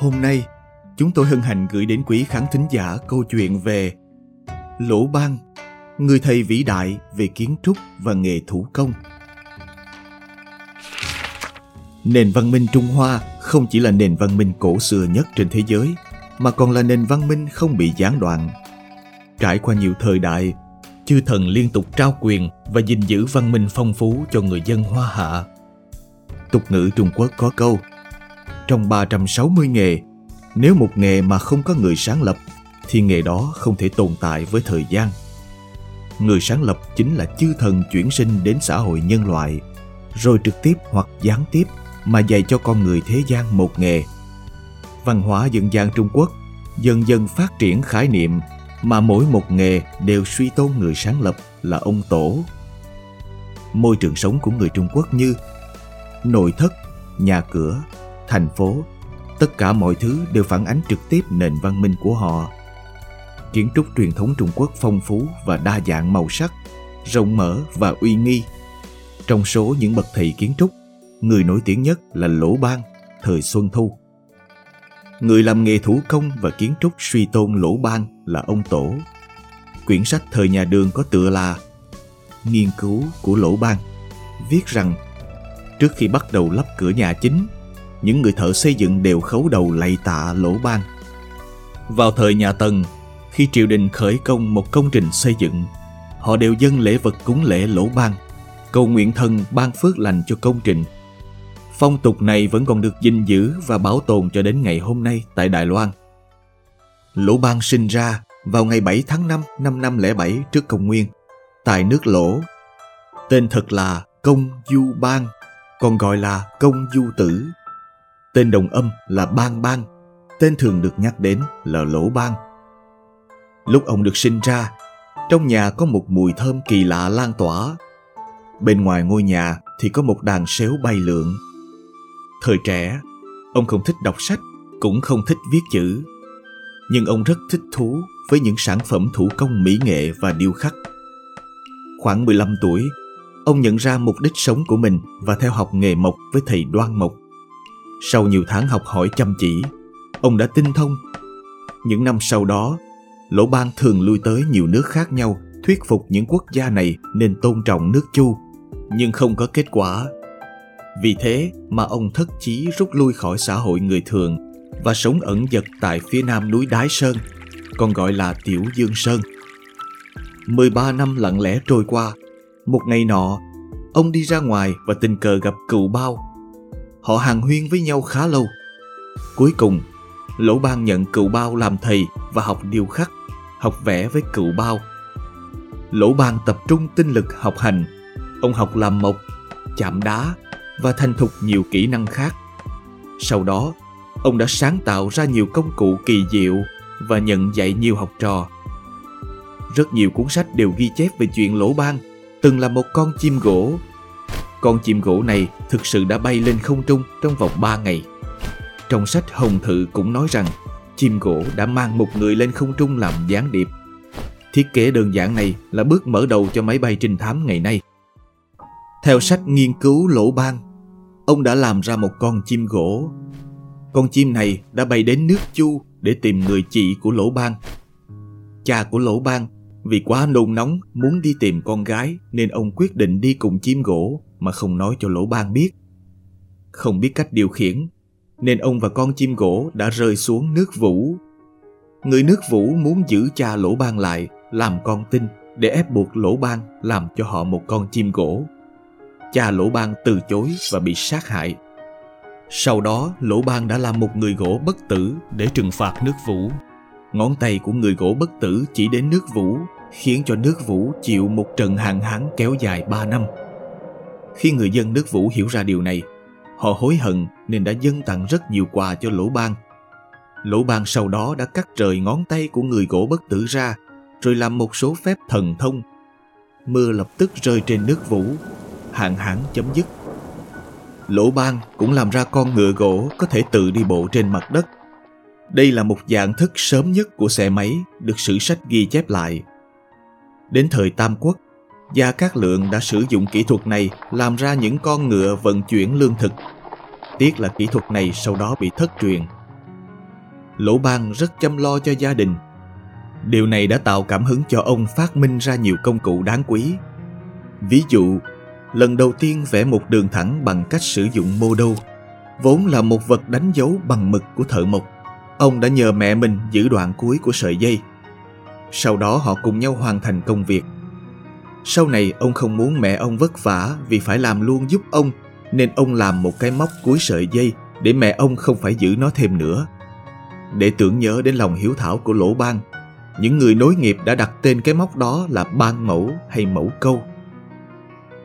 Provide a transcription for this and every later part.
Hôm nay, chúng tôi hân hạnh gửi đến quý khán thính giả câu chuyện về Lỗ Ban, người thầy vĩ đại về kiến trúc và nghề thủ công. Nền văn minh Trung Hoa không chỉ là nền văn minh cổ xưa nhất trên thế giới, mà còn là nền văn minh không bị gián đoạn. Trải qua nhiều thời đại, chư thần liên tục trao quyền và gìn giữ văn minh phong phú cho người dân Hoa Hạ. Tục ngữ Trung Quốc có câu trong 360 nghề, nếu một nghề mà không có người sáng lập thì nghề đó không thể tồn tại với thời gian. Người sáng lập chính là chư thần chuyển sinh đến xã hội nhân loại, rồi trực tiếp hoặc gián tiếp mà dạy cho con người thế gian một nghề. Văn hóa dân gian Trung Quốc dần dần phát triển khái niệm mà mỗi một nghề đều suy tôn người sáng lập là ông tổ. Môi trường sống của người Trung Quốc như nội thất, nhà cửa, thành phố. Tất cả mọi thứ đều phản ánh trực tiếp nền văn minh của họ. Kiến trúc truyền thống trung quốc phong phú và đa dạng màu sắc, rộng mở và uy nghi. Trong số những bậc thầy kiến trúc, người nổi tiếng nhất là lỗ ban, thời xuân thu. Người làm nghề thủ công và kiến trúc suy tôn lỗ ban là ông tổ. Quyển sách thời nhà đường có tựa là nghiên cứu của lỗ ban, viết rằng, trước khi bắt đầu lắp cửa nhà chính những người thợ xây dựng đều khấu đầu lạy tạ lỗ ban. Vào thời nhà Tần, khi triều đình khởi công một công trình xây dựng, họ đều dâng lễ vật cúng lễ lỗ ban, cầu nguyện thần ban phước lành cho công trình. Phong tục này vẫn còn được gìn giữ và bảo tồn cho đến ngày hôm nay tại Đài Loan. Lỗ ban sinh ra vào ngày 7 tháng 5 năm năm 07 trước công nguyên, tại nước Lỗ. Tên thật là Công Du Ban, còn gọi là Công Du Tử Tên đồng âm là Bang Bang, tên thường được nhắc đến là Lỗ Bang. Lúc ông được sinh ra, trong nhà có một mùi thơm kỳ lạ lan tỏa. Bên ngoài ngôi nhà thì có một đàn sếu bay lượn. Thời trẻ, ông không thích đọc sách, cũng không thích viết chữ. Nhưng ông rất thích thú với những sản phẩm thủ công mỹ nghệ và điêu khắc. Khoảng 15 tuổi, ông nhận ra mục đích sống của mình và theo học nghề mộc với thầy Đoan Mộc. Sau nhiều tháng học hỏi chăm chỉ, ông đã tinh thông. Những năm sau đó, Lỗ Ban thường lui tới nhiều nước khác nhau thuyết phục những quốc gia này nên tôn trọng nước Chu, nhưng không có kết quả. Vì thế mà ông thất chí rút lui khỏi xã hội người thường và sống ẩn dật tại phía nam núi Đái Sơn, còn gọi là Tiểu Dương Sơn. 13 năm lặng lẽ trôi qua, một ngày nọ, ông đi ra ngoài và tình cờ gặp cựu bao Họ hàng huyên với nhau khá lâu. Cuối cùng, Lỗ Ban nhận cựu bao làm thầy và học điêu khắc, học vẽ với cựu bao. Lỗ Ban tập trung tinh lực học hành. Ông học làm mộc, chạm đá và thành thục nhiều kỹ năng khác. Sau đó, ông đã sáng tạo ra nhiều công cụ kỳ diệu và nhận dạy nhiều học trò. Rất nhiều cuốn sách đều ghi chép về chuyện Lỗ Ban từng là một con chim gỗ con chim gỗ này thực sự đã bay lên không trung trong vòng 3 ngày. Trong sách Hồng Thự cũng nói rằng chim gỗ đã mang một người lên không trung làm gián điệp. Thiết kế đơn giản này là bước mở đầu cho máy bay trinh thám ngày nay. Theo sách nghiên cứu lỗ ban, ông đã làm ra một con chim gỗ. Con chim này đã bay đến nước Chu để tìm người chị của lỗ ban. Cha của lỗ ban vì quá nôn nóng muốn đi tìm con gái nên ông quyết định đi cùng chim gỗ mà không nói cho lỗ ban biết. Không biết cách điều khiển, nên ông và con chim gỗ đã rơi xuống nước vũ. Người nước vũ muốn giữ cha lỗ ban lại, làm con tin để ép buộc lỗ ban làm cho họ một con chim gỗ. Cha lỗ ban từ chối và bị sát hại. Sau đó, lỗ ban đã làm một người gỗ bất tử để trừng phạt nước vũ ngón tay của người gỗ bất tử chỉ đến nước vũ, khiến cho nước vũ chịu một trận hạn hán kéo dài 3 năm. Khi người dân nước vũ hiểu ra điều này, họ hối hận nên đã dâng tặng rất nhiều quà cho lỗ ban. Lỗ ban sau đó đã cắt rời ngón tay của người gỗ bất tử ra, rồi làm một số phép thần thông. Mưa lập tức rơi trên nước vũ, hạn hán chấm dứt. Lỗ ban cũng làm ra con ngựa gỗ có thể tự đi bộ trên mặt đất. Đây là một dạng thức sớm nhất của xe máy được sử sách ghi chép lại. Đến thời Tam Quốc, Gia Cát Lượng đã sử dụng kỹ thuật này làm ra những con ngựa vận chuyển lương thực. Tiếc là kỹ thuật này sau đó bị thất truyền. Lỗ Ban rất chăm lo cho gia đình. Điều này đã tạo cảm hứng cho ông phát minh ra nhiều công cụ đáng quý. Ví dụ, lần đầu tiên vẽ một đường thẳng bằng cách sử dụng mô đô, vốn là một vật đánh dấu bằng mực của thợ mộc. Ông đã nhờ mẹ mình giữ đoạn cuối của sợi dây. Sau đó họ cùng nhau hoàn thành công việc. Sau này ông không muốn mẹ ông vất vả vì phải làm luôn giúp ông, nên ông làm một cái móc cuối sợi dây để mẹ ông không phải giữ nó thêm nữa. Để tưởng nhớ đến lòng hiếu thảo của lỗ ban, những người nối nghiệp đã đặt tên cái móc đó là ban mẫu hay mẫu câu.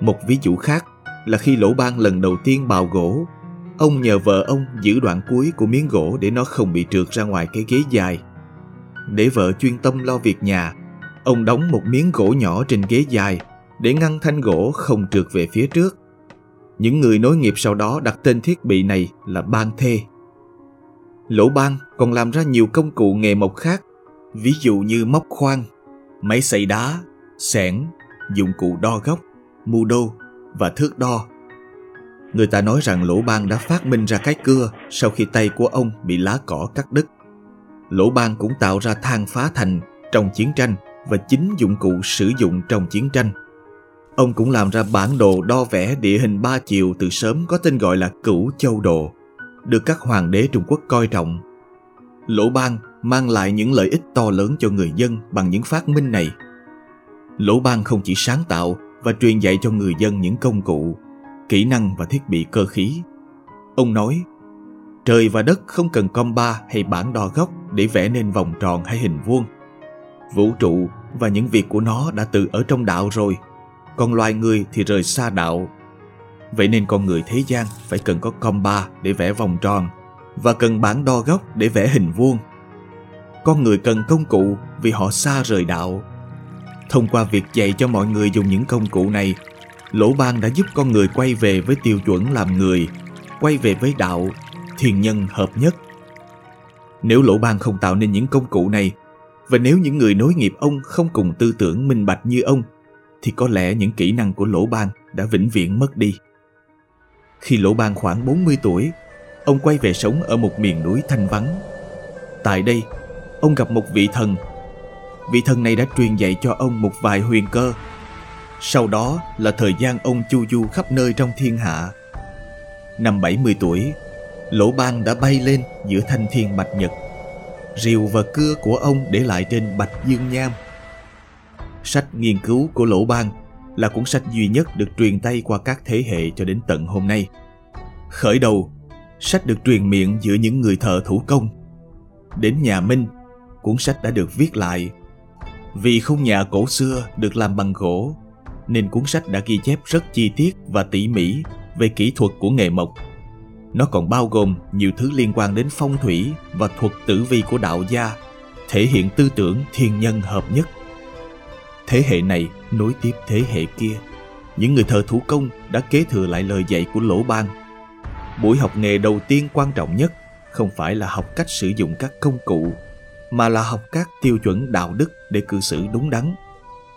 Một ví dụ khác là khi lỗ ban lần đầu tiên bào gỗ, ông nhờ vợ ông giữ đoạn cuối của miếng gỗ để nó không bị trượt ra ngoài cái ghế dài. Để vợ chuyên tâm lo việc nhà, ông đóng một miếng gỗ nhỏ trên ghế dài để ngăn thanh gỗ không trượt về phía trước. Những người nối nghiệp sau đó đặt tên thiết bị này là ban thê. Lỗ ban còn làm ra nhiều công cụ nghề mộc khác, ví dụ như móc khoan, máy xay đá, xẻng, dụng cụ đo góc, mù đô và thước đo. Người ta nói rằng Lỗ Ban đã phát minh ra cái cưa sau khi tay của ông bị lá cỏ cắt đứt. Lỗ Ban cũng tạo ra than phá thành trong chiến tranh và chính dụng cụ sử dụng trong chiến tranh. Ông cũng làm ra bản đồ đo vẽ địa hình ba chiều từ sớm có tên gọi là Cửu Châu Đồ, được các hoàng đế Trung Quốc coi trọng. Lỗ Ban mang lại những lợi ích to lớn cho người dân bằng những phát minh này. Lỗ Ban không chỉ sáng tạo và truyền dạy cho người dân những công cụ, kỹ năng và thiết bị cơ khí. Ông nói, trời và đất không cần compa hay bản đo góc để vẽ nên vòng tròn hay hình vuông. Vũ trụ và những việc của nó đã tự ở trong đạo rồi, còn loài người thì rời xa đạo. Vậy nên con người thế gian phải cần có compa để vẽ vòng tròn và cần bản đo góc để vẽ hình vuông. Con người cần công cụ vì họ xa rời đạo Thông qua việc dạy cho mọi người dùng những công cụ này, Lỗ Ban đã giúp con người quay về với tiêu chuẩn làm người, quay về với đạo, thiền nhân hợp nhất. Nếu Lỗ Ban không tạo nên những công cụ này, và nếu những người nối nghiệp ông không cùng tư tưởng minh bạch như ông, thì có lẽ những kỹ năng của Lỗ Ban đã vĩnh viễn mất đi. Khi Lỗ Ban khoảng 40 tuổi, ông quay về sống ở một miền núi thanh vắng. Tại đây, ông gặp một vị thần vị thần này đã truyền dạy cho ông một vài huyền cơ. Sau đó là thời gian ông chu du khắp nơi trong thiên hạ. Năm 70 tuổi, Lỗ Ban đã bay lên giữa thanh thiên bạch nhật. Rìu và cưa của ông để lại trên bạch dương nham. Sách nghiên cứu của Lỗ Ban là cuốn sách duy nhất được truyền tay qua các thế hệ cho đến tận hôm nay. Khởi đầu, sách được truyền miệng giữa những người thợ thủ công. Đến nhà Minh, cuốn sách đã được viết lại vì khung nhà cổ xưa được làm bằng gỗ, nên cuốn sách đã ghi chép rất chi tiết và tỉ mỉ về kỹ thuật của nghề mộc. Nó còn bao gồm nhiều thứ liên quan đến phong thủy và thuật tử vi của đạo gia, thể hiện tư tưởng thiên nhân hợp nhất. Thế hệ này nối tiếp thế hệ kia. Những người thợ thủ công đã kế thừa lại lời dạy của Lỗ Ban. Buổi học nghề đầu tiên quan trọng nhất không phải là học cách sử dụng các công cụ mà là học các tiêu chuẩn đạo đức để cư xử đúng đắn,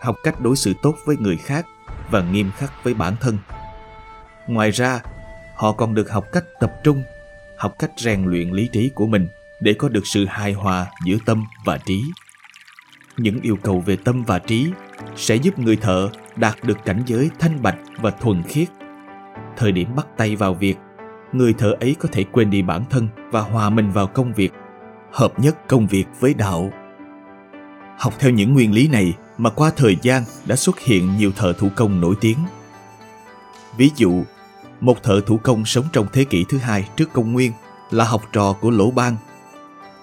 học cách đối xử tốt với người khác và nghiêm khắc với bản thân. Ngoài ra, họ còn được học cách tập trung, học cách rèn luyện lý trí của mình để có được sự hài hòa giữa tâm và trí. Những yêu cầu về tâm và trí sẽ giúp người thợ đạt được cảnh giới thanh bạch và thuần khiết. Thời điểm bắt tay vào việc, người thợ ấy có thể quên đi bản thân và hòa mình vào công việc hợp nhất công việc với đạo. Học theo những nguyên lý này mà qua thời gian đã xuất hiện nhiều thợ thủ công nổi tiếng. Ví dụ, một thợ thủ công sống trong thế kỷ thứ hai trước công nguyên là học trò của Lỗ Ban.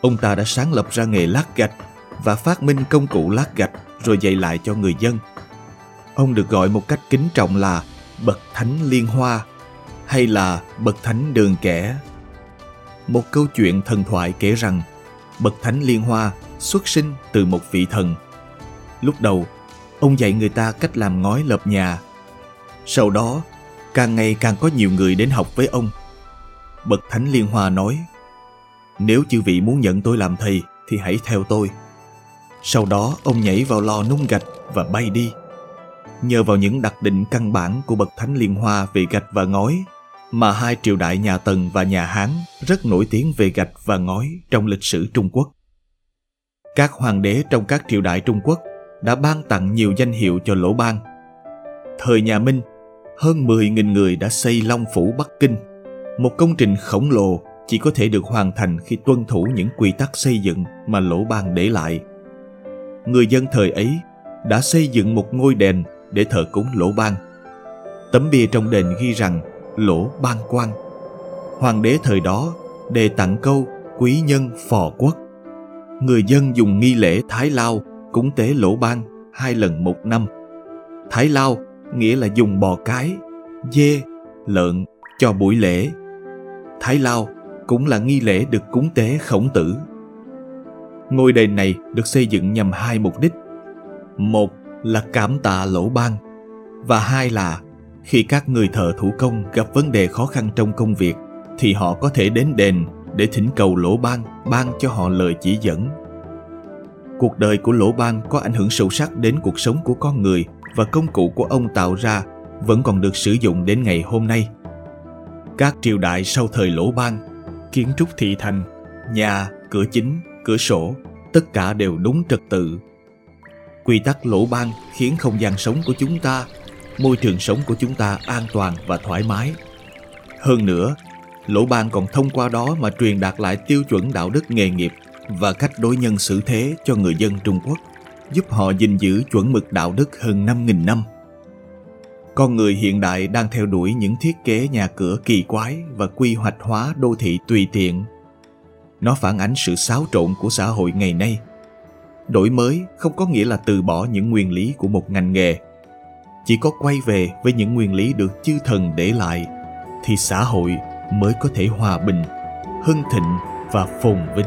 Ông ta đã sáng lập ra nghề lát gạch và phát minh công cụ lát gạch rồi dạy lại cho người dân. Ông được gọi một cách kính trọng là Bậc Thánh Liên Hoa hay là Bậc Thánh Đường Kẻ. Một câu chuyện thần thoại kể rằng Bậc Thánh Liên Hoa xuất sinh từ một vị thần. Lúc đầu, ông dạy người ta cách làm ngói lợp nhà. Sau đó, càng ngày càng có nhiều người đến học với ông. Bậc Thánh Liên Hoa nói, nếu chư vị muốn nhận tôi làm thầy thì hãy theo tôi. Sau đó ông nhảy vào lò nung gạch và bay đi. Nhờ vào những đặc định căn bản của Bậc Thánh Liên Hoa về gạch và ngói mà hai triều đại nhà Tần và nhà Hán rất nổi tiếng về gạch và ngói trong lịch sử Trung Quốc. Các hoàng đế trong các triều đại Trung Quốc đã ban tặng nhiều danh hiệu cho lỗ ban. Thời nhà Minh, hơn 10.000 người đã xây Long Phủ Bắc Kinh, một công trình khổng lồ chỉ có thể được hoàn thành khi tuân thủ những quy tắc xây dựng mà lỗ ban để lại. Người dân thời ấy đã xây dựng một ngôi đền để thờ cúng lỗ ban. Tấm bia trong đền ghi rằng lỗ ban quan. Hoàng đế thời đó đề tặng câu quý nhân phò quốc. Người dân dùng nghi lễ Thái Lao cúng tế lỗ ban hai lần một năm. Thái Lao nghĩa là dùng bò cái, dê, lợn cho buổi lễ. Thái Lao cũng là nghi lễ được cúng tế khổng tử. Ngôi đền này được xây dựng nhằm hai mục đích. Một là cảm tạ lỗ ban và hai là khi các người thợ thủ công gặp vấn đề khó khăn trong công việc thì họ có thể đến đền để thỉnh cầu lỗ ban ban cho họ lời chỉ dẫn cuộc đời của lỗ ban có ảnh hưởng sâu sắc đến cuộc sống của con người và công cụ của ông tạo ra vẫn còn được sử dụng đến ngày hôm nay. Các triều đại sau thời lỗ ban kiến trúc thị thành nhà cửa chính cửa sổ tất cả đều đúng trật tự. Quy tắc lỗ ban khiến không gian sống của chúng ta môi trường sống của chúng ta an toàn và thoải mái. Hơn nữa, Lỗ Ban còn thông qua đó mà truyền đạt lại tiêu chuẩn đạo đức nghề nghiệp và cách đối nhân xử thế cho người dân Trung Quốc, giúp họ gìn giữ chuẩn mực đạo đức hơn 5.000 năm. Con người hiện đại đang theo đuổi những thiết kế nhà cửa kỳ quái và quy hoạch hóa đô thị tùy tiện. Nó phản ánh sự xáo trộn của xã hội ngày nay. Đổi mới không có nghĩa là từ bỏ những nguyên lý của một ngành nghề chỉ có quay về với những nguyên lý được chư thần để lại thì xã hội mới có thể hòa bình hưng thịnh và phồn vinh